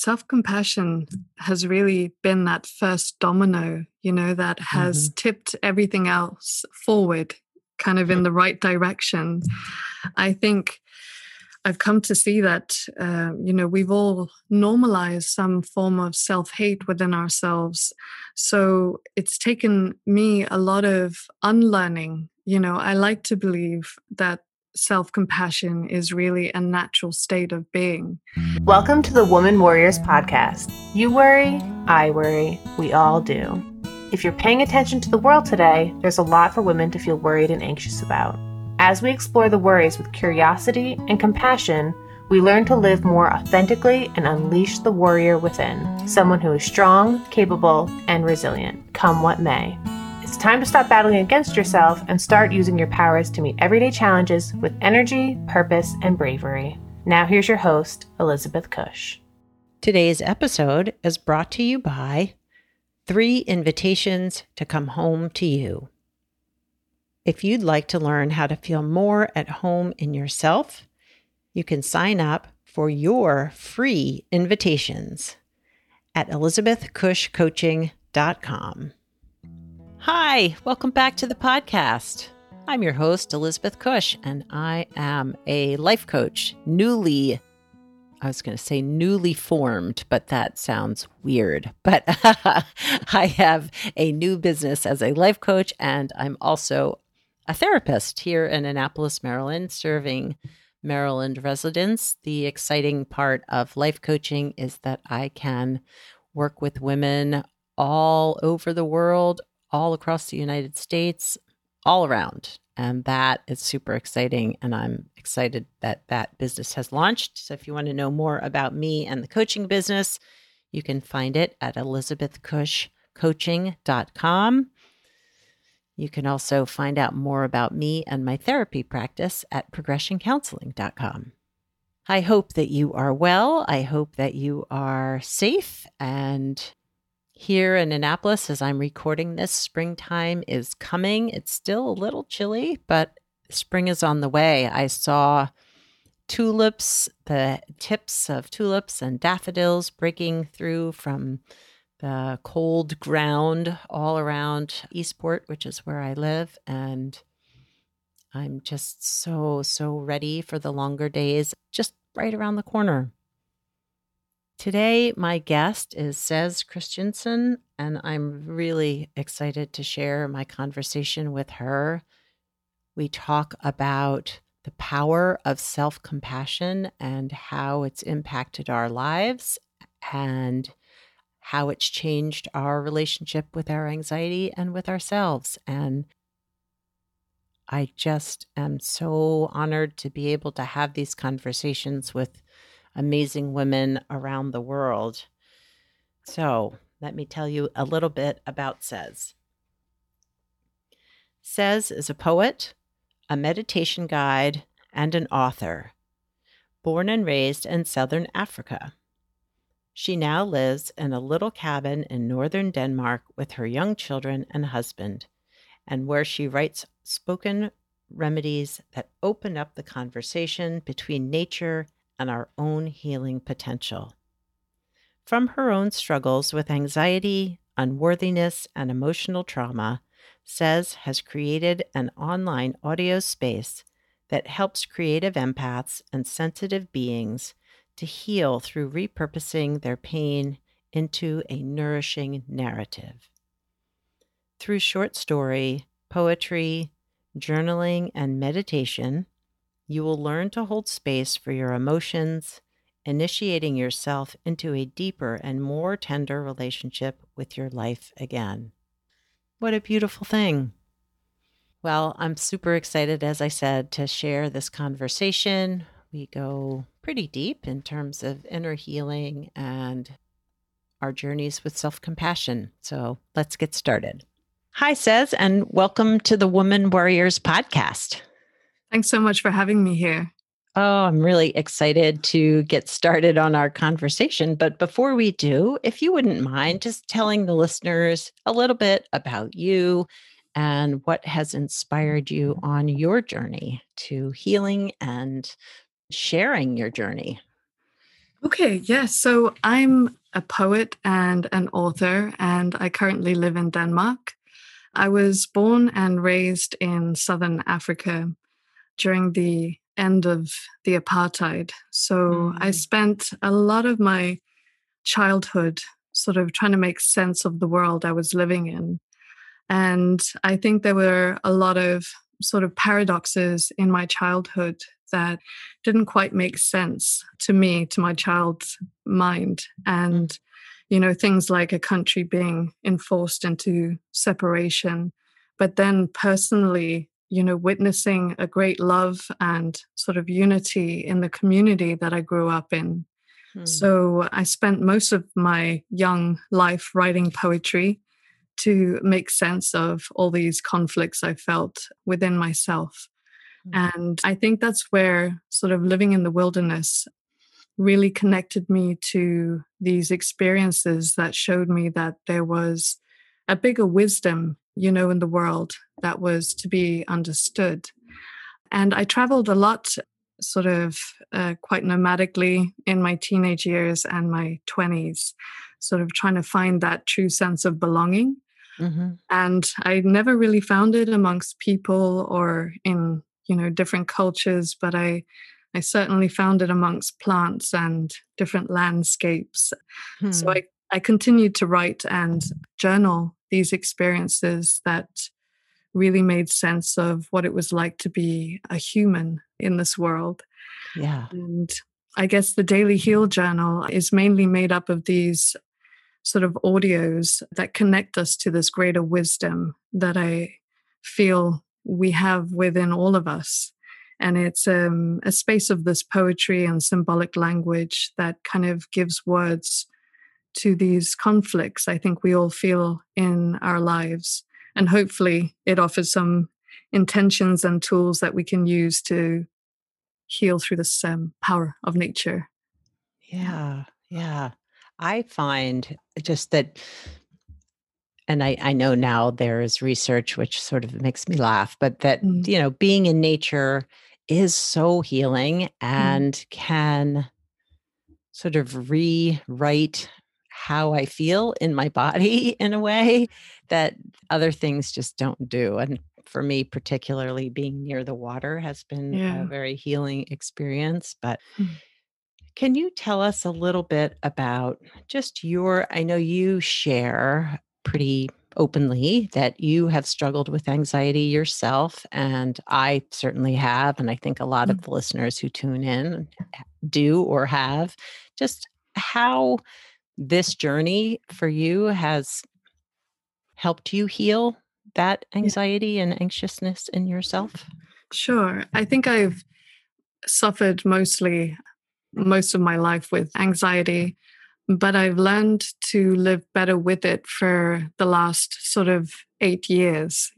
self compassion has really been that first domino, you know, that has mm-hmm. tipped everything else forward, kind of in the right direction. I think I've come to see that, uh, you know, we've all normalized some form of self hate within ourselves. So it's taken me a lot of unlearning. You know, I like to believe that self compassion is really a natural state of being. Welcome to the Woman Warriors podcast. You worry, I worry, we all do. If you're paying attention to the world today, there's a lot for women to feel worried and anxious about. As we explore the worries with curiosity and compassion, we learn to live more authentically and unleash the warrior within, someone who is strong, capable, and resilient, come what may. It's time to stop battling against yourself and start using your powers to meet everyday challenges with energy, purpose, and bravery. Now, here's your host, Elizabeth Cush. Today's episode is brought to you by Three Invitations to Come Home to You. If you'd like to learn how to feel more at home in yourself, you can sign up for your free invitations at elizabethcushcoaching.com. Hi, welcome back to the podcast. I'm your host, Elizabeth Cush, and I am a life coach, newly I was going to say newly formed, but that sounds weird. But I have a new business as a life coach, and I'm also a therapist here in Annapolis, Maryland, serving Maryland residents. The exciting part of life coaching is that I can work with women all over the world, all across the United States, all around. And that is super exciting. And I'm excited that that business has launched. So if you want to know more about me and the coaching business, you can find it at elizabethcushcoaching.com. You can also find out more about me and my therapy practice at progressioncounseling.com. I hope that you are well. I hope that you are safe. And here in Annapolis, as I'm recording this, springtime is coming. It's still a little chilly, but spring is on the way. I saw tulips, the tips of tulips and daffodils breaking through from the cold ground all around Eastport, which is where I live. And I'm just so, so ready for the longer days just right around the corner. Today, my guest is Cez Christensen, and I'm really excited to share my conversation with her. We talk about the power of self compassion and how it's impacted our lives and how it's changed our relationship with our anxiety and with ourselves. And I just am so honored to be able to have these conversations with amazing women around the world. So, let me tell you a little bit about Cez. Cez is a poet, a meditation guide, and an author. Born and raised in southern Africa. She now lives in a little cabin in northern Denmark with her young children and husband, and where she writes spoken remedies that open up the conversation between nature and our own healing potential. From her own struggles with anxiety, unworthiness, and emotional trauma, Cez has created an online audio space that helps creative empaths and sensitive beings to heal through repurposing their pain into a nourishing narrative. Through short story, poetry, journaling, and meditation, you will learn to hold space for your emotions, initiating yourself into a deeper and more tender relationship with your life again. What a beautiful thing! Well, I'm super excited, as I said, to share this conversation. We go pretty deep in terms of inner healing and our journeys with self compassion. So let's get started. Hi, Cez, and welcome to the Woman Warriors podcast. Thanks so much for having me here. Oh, I'm really excited to get started on our conversation. But before we do, if you wouldn't mind just telling the listeners a little bit about you and what has inspired you on your journey to healing and sharing your journey. Okay, yes. Yeah, so I'm a poet and an author, and I currently live in Denmark. I was born and raised in Southern Africa during the end of the apartheid. So mm. I spent a lot of my childhood sort of trying to make sense of the world I was living in. And I think there were a lot of sort of paradoxes in my childhood that didn't quite make sense to me, to my child's mind. And, you know, things like a country being enforced into separation. But then personally, you know, witnessing a great love and sort of unity in the community that I grew up in. Hmm. So I spent most of my young life writing poetry to make sense of all these conflicts I felt within myself. Mm. And I think that's where sort of living in the wilderness really connected me to these experiences that showed me that there was a bigger wisdom, you know, in the world that was to be understood. And I traveled a lot, sort of uh, quite nomadically in my teenage years and my 20s, sort of trying to find that true sense of belonging. Mm-hmm. And I never really found it amongst people or in you know different cultures but i i certainly found it amongst plants and different landscapes hmm. so i i continued to write and journal these experiences that really made sense of what it was like to be a human in this world yeah and i guess the daily heal journal is mainly made up of these sort of audios that connect us to this greater wisdom that i feel we have within all of us. And it's um, a space of this poetry and symbolic language that kind of gives words to these conflicts I think we all feel in our lives. And hopefully, it offers some intentions and tools that we can use to heal through this um, power of nature. Yeah, yeah. I find just that and I, I know now there is research which sort of makes me laugh, but that, mm. you know, being in nature is so healing mm. and mm. can sort of rewrite how I feel in my body in a way that other things just don't do. And for me, particularly being near the water has been yeah. a very healing experience. But mm. can you tell us a little bit about just your? I know you share pretty openly that you have struggled with anxiety yourself. And I certainly have. And I think a lot mm-hmm. of the listeners who tune in do or have. Just how this journey for you has helped you heal that anxiety and anxiousness in yourself? Sure. I think I've suffered mostly most of my life with anxiety but I've learned to live better with it for the last sort of eight years.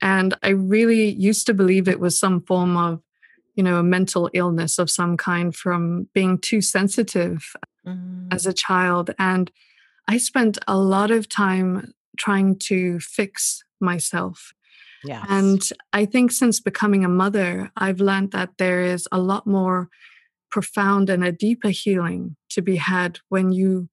And I really used to believe it was some form of, you know, a mental illness of some kind from being too sensitive mm. as a child. And I spent a lot of time trying to fix myself. Yes. And I think since becoming a mother, I've learned that there is a lot more profound and a deeper healing to be had when you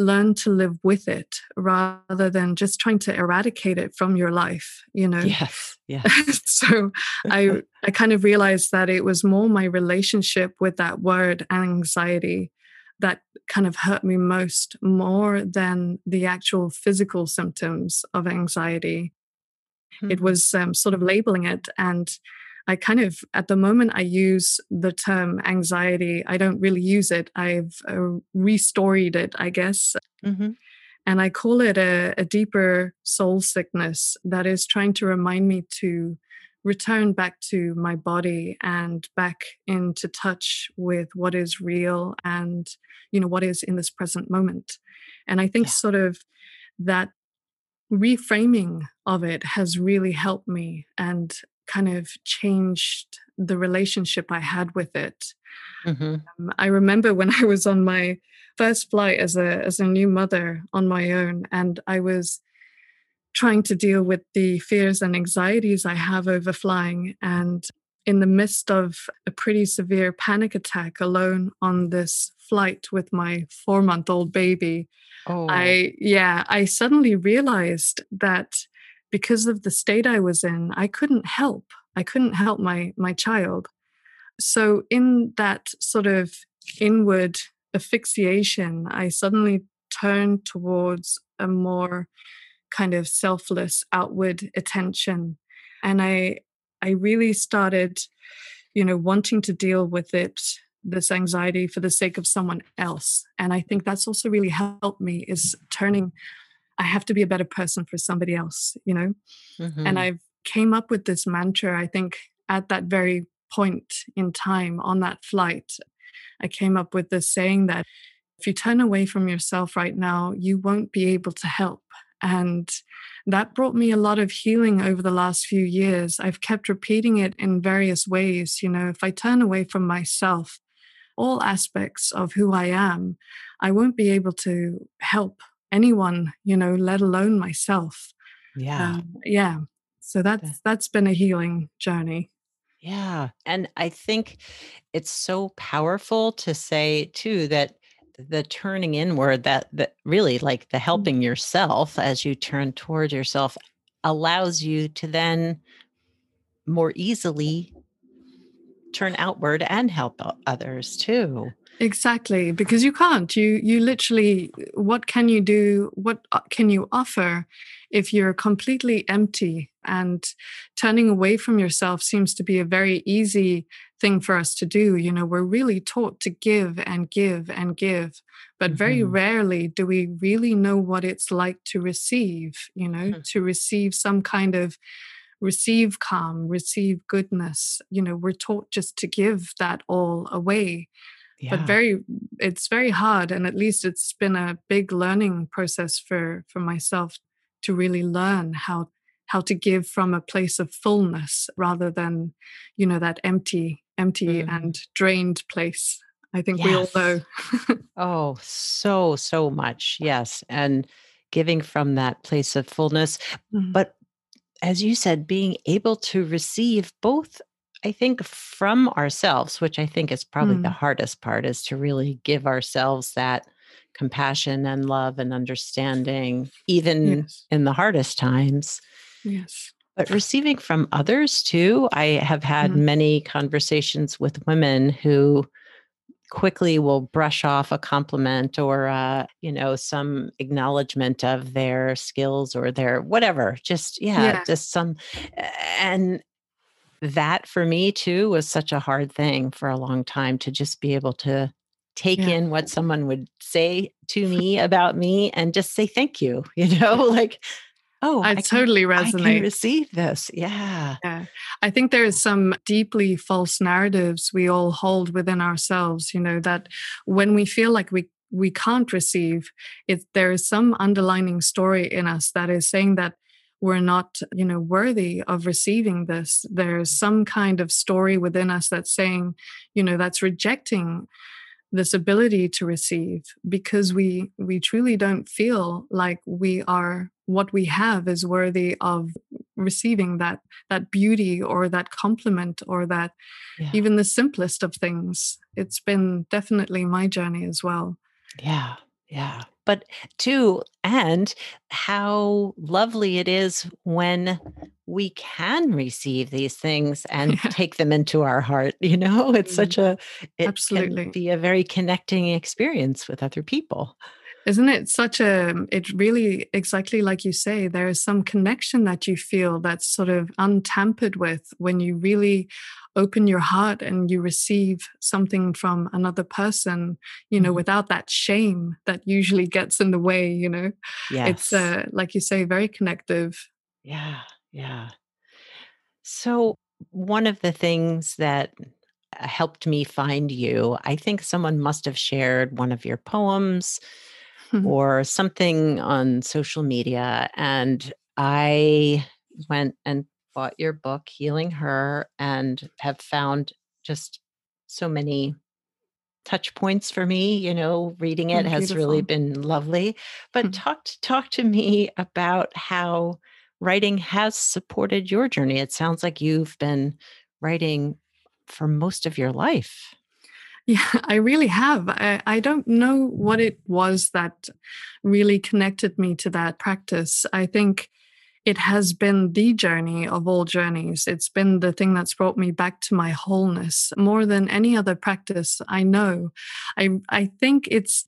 learn to live with it rather than just trying to eradicate it from your life you know yes yeah so i i kind of realized that it was more my relationship with that word anxiety that kind of hurt me most more than the actual physical symptoms of anxiety hmm. it was um, sort of labeling it and I kind of, at the moment, I use the term anxiety. I don't really use it. I've uh, restoried it, I guess. Mm-hmm. And I call it a, a deeper soul sickness that is trying to remind me to return back to my body and back into touch with what is real and you know what is in this present moment and i think yeah. sort of that reframing of it has really helped me and kind of changed the relationship I had with it. Mm-hmm. Um, I remember when I was on my first flight as a as a new mother on my own, and I was trying to deal with the fears and anxieties I have over flying. And in the midst of a pretty severe panic attack alone on this flight with my four month old baby. Oh. I, yeah, I suddenly realized that because of the state I was in, I couldn't help. I couldn't help my my child. So in that sort of inward asphyxiation, I suddenly turned towards a more kind of selfless outward attention. And I I really started, you know, wanting to deal with it, this anxiety for the sake of someone else. And I think that's also really helped me is turning I have to be a better person for somebody else, you know? Mm-hmm. And I've came up with this mantra, I think, at that very point in time on that flight. I came up with this saying that if you turn away from yourself right now, you won't be able to help. And that brought me a lot of healing over the last few years. I've kept repeating it in various ways. You know, if I turn away from myself, all aspects of who I am, I won't be able to help anyone, you know, let alone myself. Yeah. Um, yeah. So that's that's been a healing journey. Yeah. And I think it's so powerful to say too that the turning inward that that really like the mm. helping yourself as you turn toward yourself allows you to then more easily turn outward and help others too exactly because you can't. You you literally what can you do what uh, can you offer if you're completely empty? And turning away from yourself seems to be a very easy thing for us to do. You know we're really taught to give and give and give but very mm-hmm. rarely do we really know what it's like to receive you know mm-hmm. to receive some kind of receive calm receive goodness. You know we're taught just to give that all away yeah. but very it's very hard and at least it's been a big learning process for for myself to really learn how how to give from a place of fullness rather than you know that empty empty mm. and drained place i think yes. we all know oh so so much yes and giving from that place of fullness mm. but as you said being able to receive both I think from ourselves, which I think is probably mm. the hardest part, is to really give ourselves that compassion and love and understanding, even yes. in the hardest times. Yes. But receiving from others too. I have had mm. many conversations with women who quickly will brush off a compliment or uh, you know some acknowledgement of their skills or their whatever just yeah, yeah, just some and that for me too was such a hard thing for a long time to just be able to take yeah. in what someone would say to me about me and just say thank you you know like oh i, I totally can, resonate I can receive this. Yeah. Yeah. I think there's some deeply false narratives we all hold within ourselves you know that when we feel like we we can't receive if there is some underlining story in us that is saying that we're not you know worthy of receiving this. There's some kind of story within us that's saying you know that's rejecting this ability to receive because we we truly don't feel like we are what we have is worthy of receiving that that beauty or that compliment or that yeah. even the simplest of things. It's been definitely my journey as well. Yeah. Yeah but two and how lovely it is when we can receive these things and yeah. take them into our heart you know it's such mm-hmm. a it absolutely can be a very connecting experience with other people isn't it such a it really exactly like you say there is some connection that you feel that's sort of untampered with when you really open your heart and you receive something from another person you know mm-hmm. without that shame that usually gets in the way you know yes. it's uh, like you say very connective yeah yeah so one of the things that uh, helped me find you i think someone must have shared one of your poems mm-hmm. or something on social media and i went and bought your book, Healing Her, and have found just so many touch points for me. You know, reading it oh, has really been lovely. But mm-hmm. talk talk to me about how writing has supported your journey. It sounds like you've been writing for most of your life. Yeah, I really have. I, I don't know what it was that really connected me to that practice. I think it has been the journey of all journeys. It's been the thing that's brought me back to my wholeness more than any other practice I know. I I think it's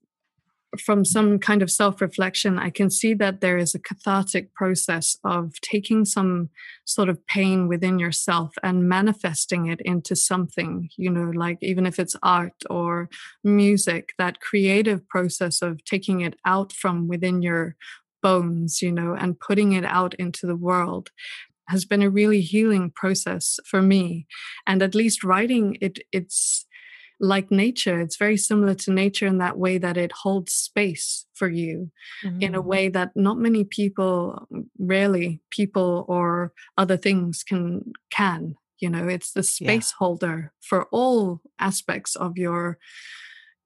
from some kind of self reflection, I can see that there is a cathartic process of taking some sort of pain within yourself and manifesting it into something, you know, like even if it's art or music, that creative process of taking it out from within your bones, you know, and putting it out into the world has been a really healing process for me. And at least writing it, it's like nature. It's very similar to nature in that way that it holds space for you mm-hmm. in a mm-hmm. way that not many people, rarely people or other things can can. You know, it's the space yeah. holder for all aspects of your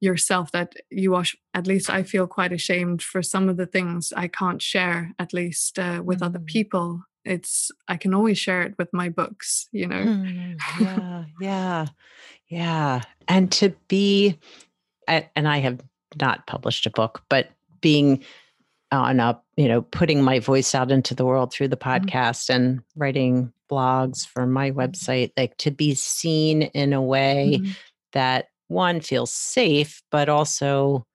yourself that you are at least i feel quite ashamed for some of the things i can't share at least uh, with mm. other people it's i can always share it with my books you know mm, yeah yeah yeah and to be and i have not published a book but being on up you know putting my voice out into the world through the mm-hmm. podcast mm. and writing blogs for my mm-hmm. website like to be seen in a way mm. that one feels safe, but also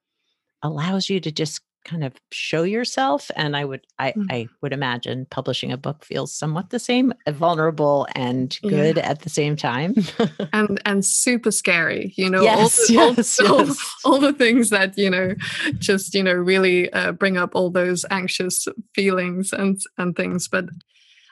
allows you to just kind of show yourself and i would i mm. i would imagine publishing a book feels somewhat the same uh, vulnerable and good yeah. at the same time and and super scary you know yes, all, the, yes, all, yes. All, all, the things that you know just you know really uh, bring up all those anxious feelings and and things but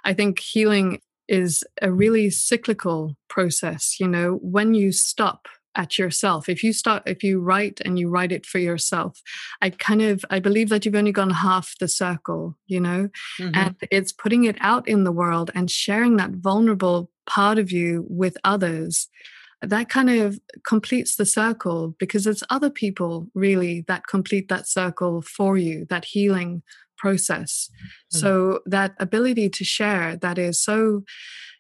i think healing is a really cyclical process you know when you stop at yourself if you start if you write and you write it for yourself i kind of i believe that you've only gone half the circle you know mm-hmm. and it's putting it out in the world and sharing that vulnerable part of you with others that kind of completes the circle because it's other people really that complete that circle for you that healing process mm-hmm. so that ability to share that is so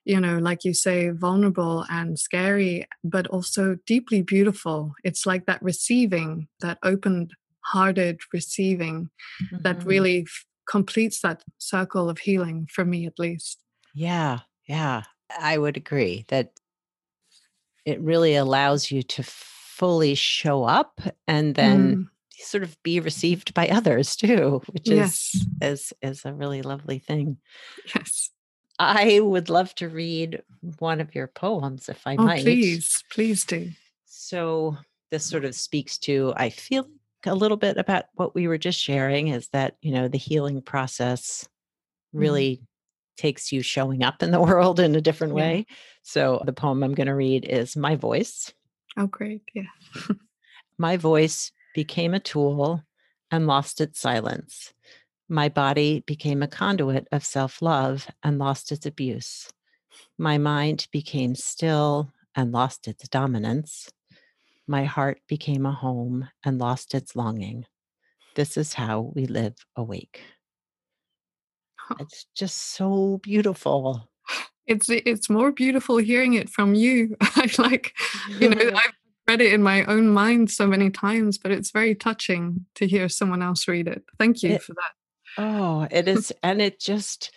you know, like you say, vulnerable and scary, but also deeply beautiful. It's like that receiving, that open hearted receiving mm-hmm. that really f- completes that circle of healing for me, at least. Yeah. Yeah. I would agree that it really allows you to fully show up and then mm. sort of be received by others too, which yes. is is is a really lovely thing. Yes. I would love to read one of your poems if I oh, might. Please, please do. So, this sort of speaks to, I feel a little bit about what we were just sharing is that, you know, the healing process mm-hmm. really mm. takes you showing up in the world in a different yeah. way. So, the poem I'm going to read is My Voice. Oh, great. Yeah. My voice became a tool and lost its silence. My body became a conduit of self love and lost its abuse. My mind became still and lost its dominance. My heart became a home and lost its longing. This is how we live awake. It's just so beautiful. It's it's more beautiful hearing it from you. I like, you know, I've read it in my own mind so many times, but it's very touching to hear someone else read it. Thank you it, for that. Oh, it is. and it just,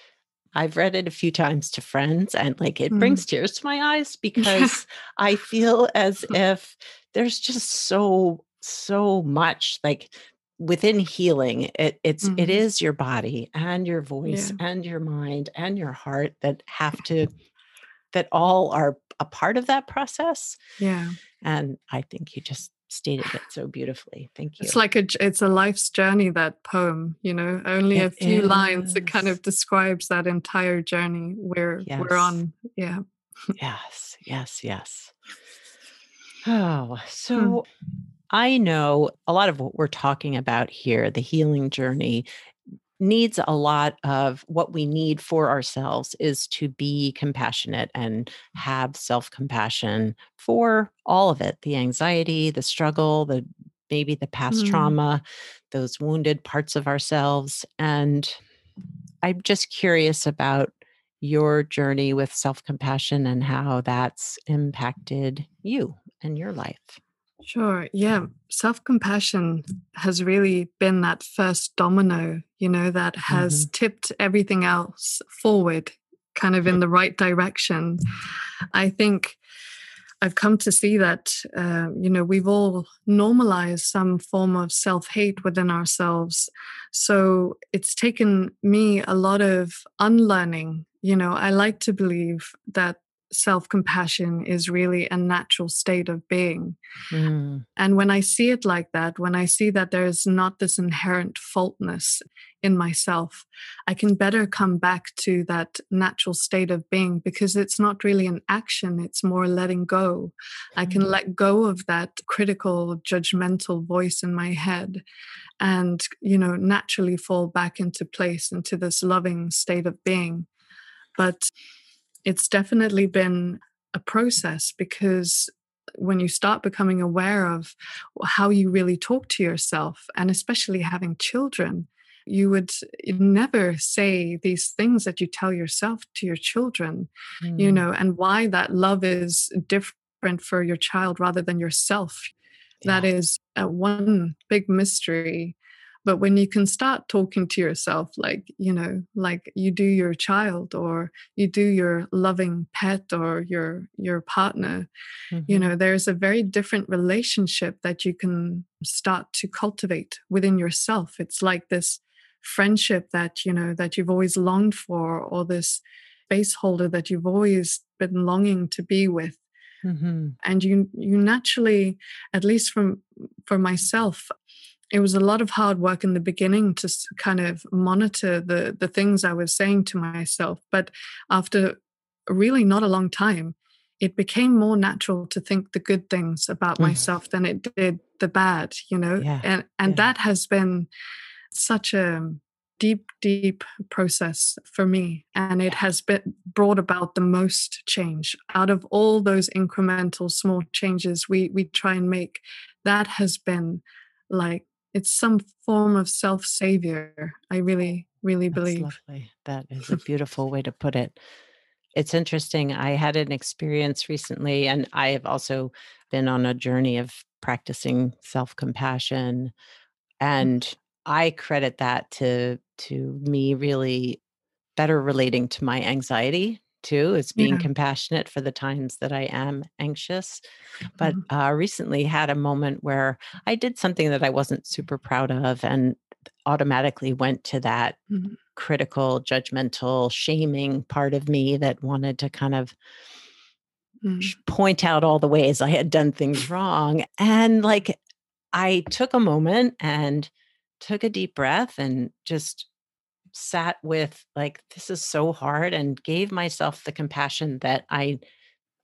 I've read it a few times to friends and like it mm. brings tears to my eyes because I feel as if there's just so, so much like within healing it it's mm. it mm-hmm. is your body and your voice yeah. and your mind and your heart that have to that all are a part of that process yeah and i think you just stated it so beautifully. Thank you. It's like a it's a life's journey that poem, you know, only it a few is. lines that kind of describes that entire journey we're yes. we're on. Yeah. yes, yes, yes. Oh, so hmm. I know a lot of what we're talking about here, the healing journey, needs a lot of what we need for ourselves is to be compassionate and have self compassion for all of it the anxiety, the struggle, the maybe the past mm. trauma, those wounded parts of ourselves. And I'm just curious about your journey with self compassion and how that's impacted you and your life. Sure. Yeah. Self compassion has really been that first domino, you know, that has mm-hmm. tipped everything else forward, kind of in the right direction. I think I've come to see that, uh, you know, we've all normalized some form of self hate within ourselves. So it's taken me a lot of unlearning. You know, I like to believe that self compassion is really a natural state of being. Mm. And when I see it like that, when I see that there's not this inherent faultness in myself, I can better come back to that natural state of being because it's not really an action, it's more letting go. Mm. I can mm. let go of that critical, judgmental voice in my head and, you know, naturally fall back into place into this loving state of being. But it's definitely been a process because when you start becoming aware of how you really talk to yourself, and especially having children, you would never say these things that you tell yourself to your children, mm. you know, and why that love is different for your child rather than yourself. Yeah. That is a one big mystery but when you can start talking to yourself like you know like you do your child or you do your loving pet or your your partner mm-hmm. you know there's a very different relationship that you can start to cultivate within yourself it's like this friendship that you know that you've always longed for or this base holder that you've always been longing to be with mm-hmm. and you you naturally at least from for myself it was a lot of hard work in the beginning to kind of monitor the the things I was saying to myself. But after really not a long time, it became more natural to think the good things about mm. myself than it did the bad, you know? Yeah. And and yeah. that has been such a deep, deep process for me. And it has been brought about the most change. Out of all those incremental small changes we we try and make, that has been like it's some form of self savior. I really, really That's believe. Lovely. That is a beautiful way to put it. It's interesting. I had an experience recently, and I have also been on a journey of practicing self compassion. Mm. And I credit that to to me really better relating to my anxiety too is being yeah. compassionate for the times that I am anxious. But mm-hmm. uh, recently had a moment where I did something that I wasn't super proud of and automatically went to that mm-hmm. critical, judgmental, shaming part of me that wanted to kind of mm-hmm. point out all the ways I had done things wrong. And like I took a moment and took a deep breath and just sat with like this is so hard and gave myself the compassion that I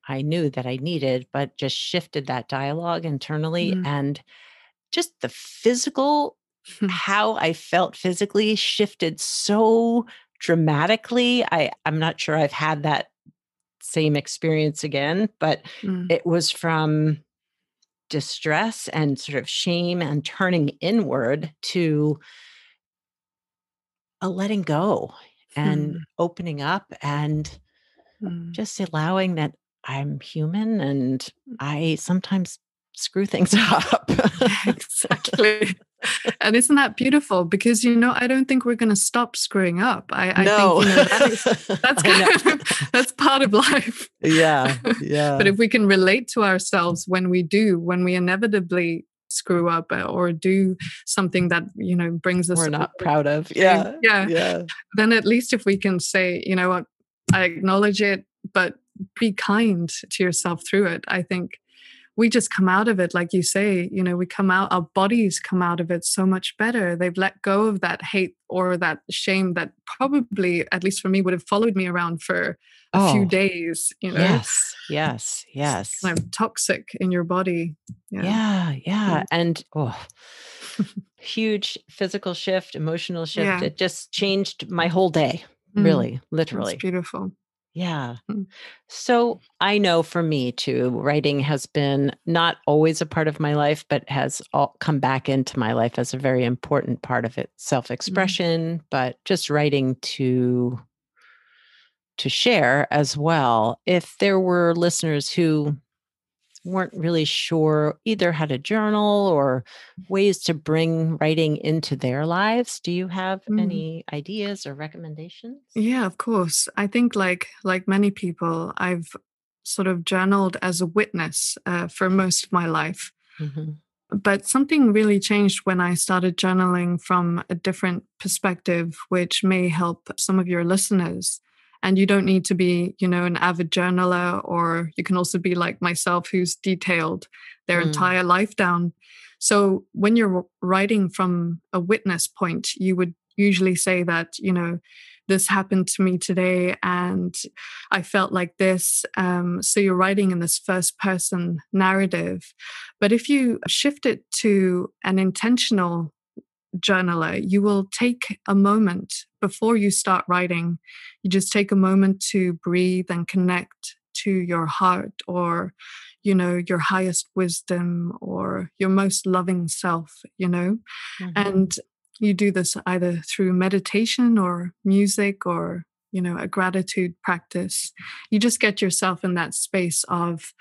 I knew that I needed but just shifted that dialogue internally mm. and just the physical how I felt physically shifted so dramatically. I I'm not sure I've had that same experience again, but mm. it was from distress and sort of shame and turning inward to a letting go and hmm. opening up and hmm. just allowing that I'm human and mm. I sometimes screw things up. exactly. and isn't that beautiful? Because you know, I don't think we're going to stop screwing up. I, I no. think you know, that is, that's kind of, that's part of life. Yeah, yeah. but if we can relate to ourselves when we do, when we inevitably screw up uh, or do something that you know brings us we're not proud of. yeah. Yeah. Yeah. Then at least if we can say you know what? I acknowledge it but be kind to yourself through it i think we just come out of it like you say you know we come out our bodies come out of it so much better. They've let go of that hate or that shame that probably at least for me would have followed me around for a oh, few days you know? Yes. Yes. Yes. Kind of toxic in your body. Yeah. Yeah, yeah. and oh huge physical shift emotional shift. Yeah. it just changed my whole day mm. really literally. That's beautiful yeah. Mm. So I know for me too, writing has been not always a part of my life, but has all come back into my life as a very important part of it. Self expression, mm but just writing to to share as well. If there were listeners who weren't really sure either how to journal or ways to bring writing into their lives. Do you have mm. any ideas or recommendations? Yeah of course. I think like like many people i've sort of journaled as a witness uh, for most of my life. Mm-hmm. but something really changed when i started journaling from a different perspective which may help some of your listeners and you don't need to be you know an avid journaler or you can also be like myself who's detailed their mm. entire life down so when you're writing from a witness point you would usually say that you know this happened to me today and i felt like this um, so you're writing in this first person narrative but if you shift it to an intentional journaler, you will take a moment before you start writing. You just take a moment to breathe and connect to your heart or, you know, your highest wisdom or your most loving self, you know. Mm-hmm. And you do this either through meditation or music or, you know, a gratitude practice. You just get yourself in that space of,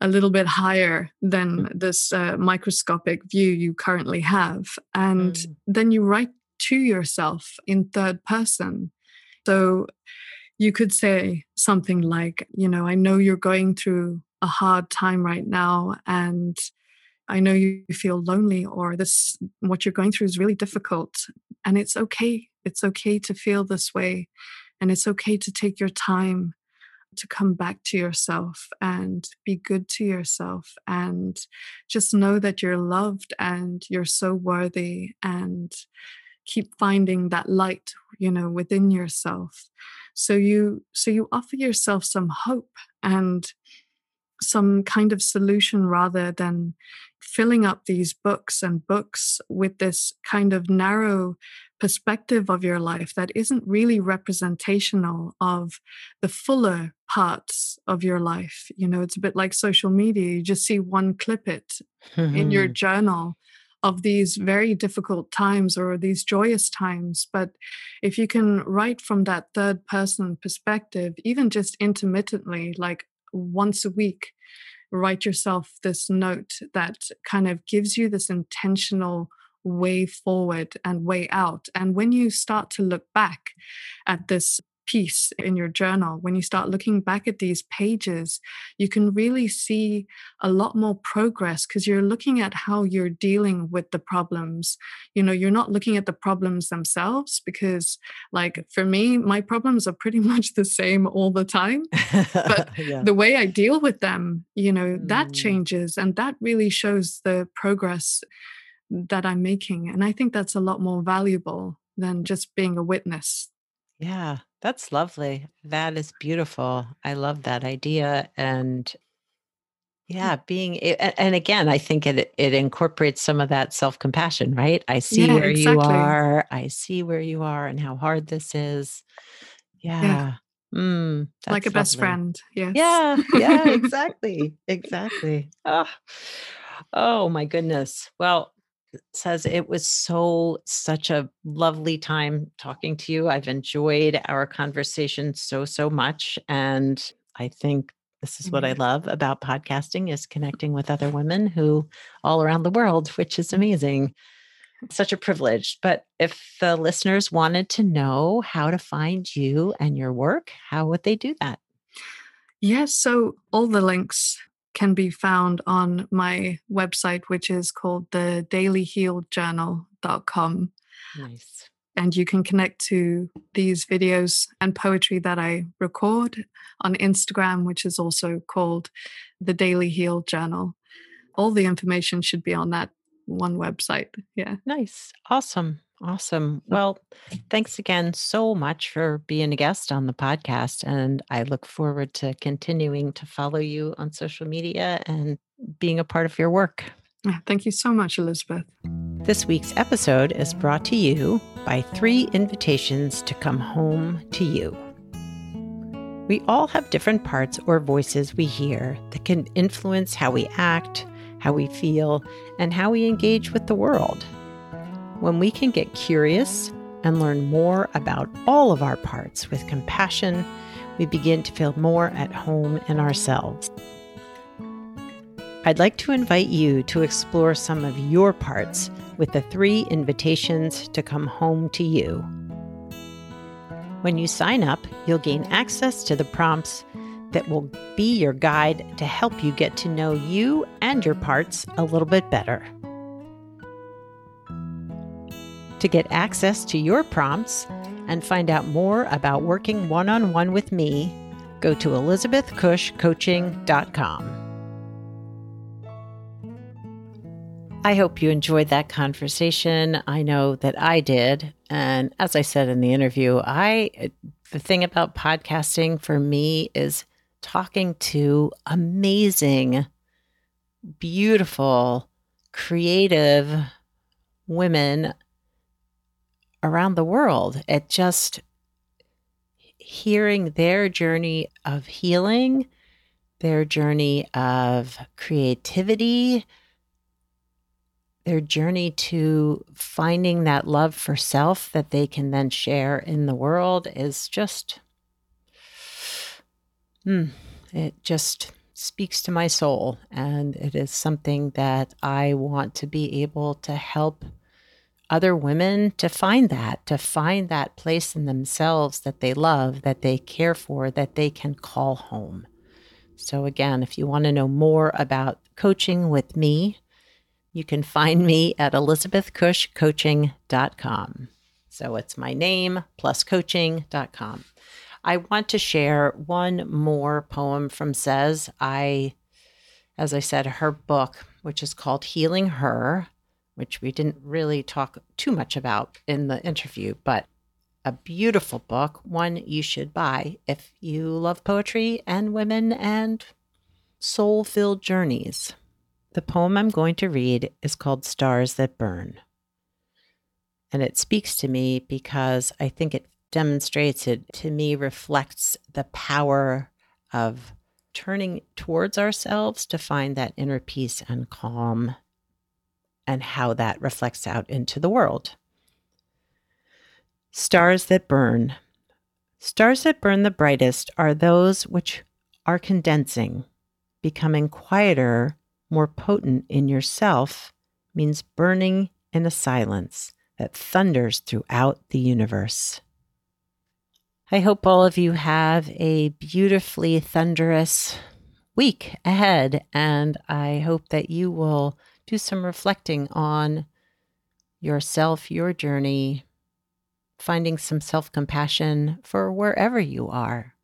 a little bit higher than mm. this uh, microscopic view you currently have. And mm. then you write to yourself in third person. So you could say something like, you know, I know you're going through a hard time right now and I know you feel lonely or this what you're going through is really difficult and it's okay. It's okay to feel this way and it's okay to take your time to come back to yourself and be good to yourself and just know that you're loved and you're so worthy and keep finding that light you know within yourself. So you so you offer yourself some hope and some kind of solution rather than filling up these books and books with this kind of narrow perspective of your life that isn't really representational of the fuller parts of your life. You know, it's a bit like social media. You just see one clip it in your mm-hmm. journal of these very difficult times or these joyous times. But if you can write from that third person perspective, even just intermittently, like once a week, write yourself this note that kind of gives you this intentional way forward and way out. And when you start to look back at this piece in your journal, when you start looking back at these pages, you can really see a lot more progress because you're looking at how you're dealing with the problems. You know, you're not looking at the problems themselves because, like, for me, my problems are pretty much the same all the time. But yeah. the way I deal with them, you know, mm. that changes and that really shows the progress that I'm making. And I think that's a lot more valuable than just being a witness. Yeah, that's lovely. That is beautiful. I love that idea. And mm. yeah, being and again, I think it it incorporates some of that self compassion, right? I see yeah, where exactly. you are. I see where you are and how hard this is. Yeah. yeah. Mm, like a lovely. best friend. Yes. Yeah. Yeah. Exactly. exactly. Oh. oh my goodness. Well, Cez it was so such a lovely time talking to you. I've enjoyed our conversation so so much and I think this is what I mm-hmm. love about podcasting is connecting with other women who all around the world, which is amazing. Such a privilege. But if the listeners wanted to know how to find you and your work, how would they do that? Yes, so all the links can be found on my website, which is called the dailyhealjournal.com. Nice. And you can connect to these videos and poetry that I record on Instagram, which is also called the Daily Heal Journal. All the information should be on that one website. Yeah. Nice. Awesome. Awesome. Well, thanks again so much for being a guest on the podcast. And I look forward to continuing to follow you on social media and being a part of your work. Thank you so much, Elizabeth. This week's episode is brought to you by three invitations to come home to you. We all have different parts or voices we hear that can influence how we act, how we feel, and how we engage with the world when we can get curious and learn more about all of our parts with compassion, we begin to feel more at home in ourselves. I'd like to invite you to explore some of your parts with the three invitations to come home to you. When you sign up, you'll gain access to the prompts that will be your guide to help you get to know you and your parts a little bit better. To get access to your prompts and find out more about working one on one with me, go to elizabethcushcoaching.com. I hope you enjoyed that conversation. I know that I did. And as I said in the interview, I the thing about podcasting for me is talking to amazing, beautiful, creative women around the world. at just hearing their journey of healing, their journey of creativity, their journey to finding that love for self that they can then share in the world is just, mm, it just speaks to my soul. And it is something that I want to be able to help other women to find that, to find that place in themselves that they love, that they care for, that they can call home. So, again, if you want to know more about coaching with me, you can find me at elizabethcushcoaching.com. So it's my name plus coaching.com. I want to share one more poem from Cez. I, as I said, her book, which is called Healing Her, which we didn't really talk too much about in the interview, but a beautiful book, one you should buy if you love poetry and women and soul filled journeys. The poem I'm going to read is called Stars That Burn. And it speaks to me because I think it demonstrates it to me, reflects the power of turning towards ourselves to find that inner peace and calm and how that reflects out into the world. Stars that burn. Stars that burn the brightest are those which are condensing, becoming quieter, more potent in yourself, means burning in a silence that thunders throughout the universe. I hope all of you have a beautifully thunderous week ahead, and I hope that you will do some reflecting on yourself, your journey, finding some self compassion for wherever you are,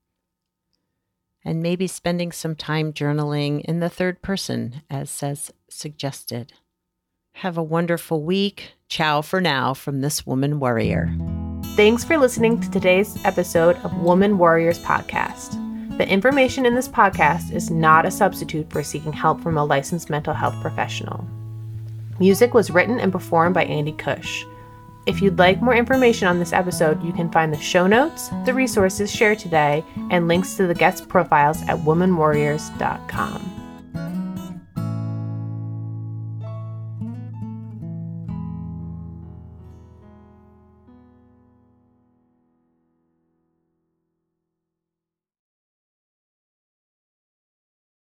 and maybe spending some time journaling in the third person, as Cez suggested. Have a wonderful week. Ciao for now from this woman warrior. Thanks for listening to today's episode of Woman Warriors Podcast. The information in this podcast is not a substitute for seeking help from a licensed mental health professional. Music was written and performed by Andy Cush. If you'd like more information on this episode, you can find the show notes, the resources shared today, and links to the guest profiles at womanwarriors.com.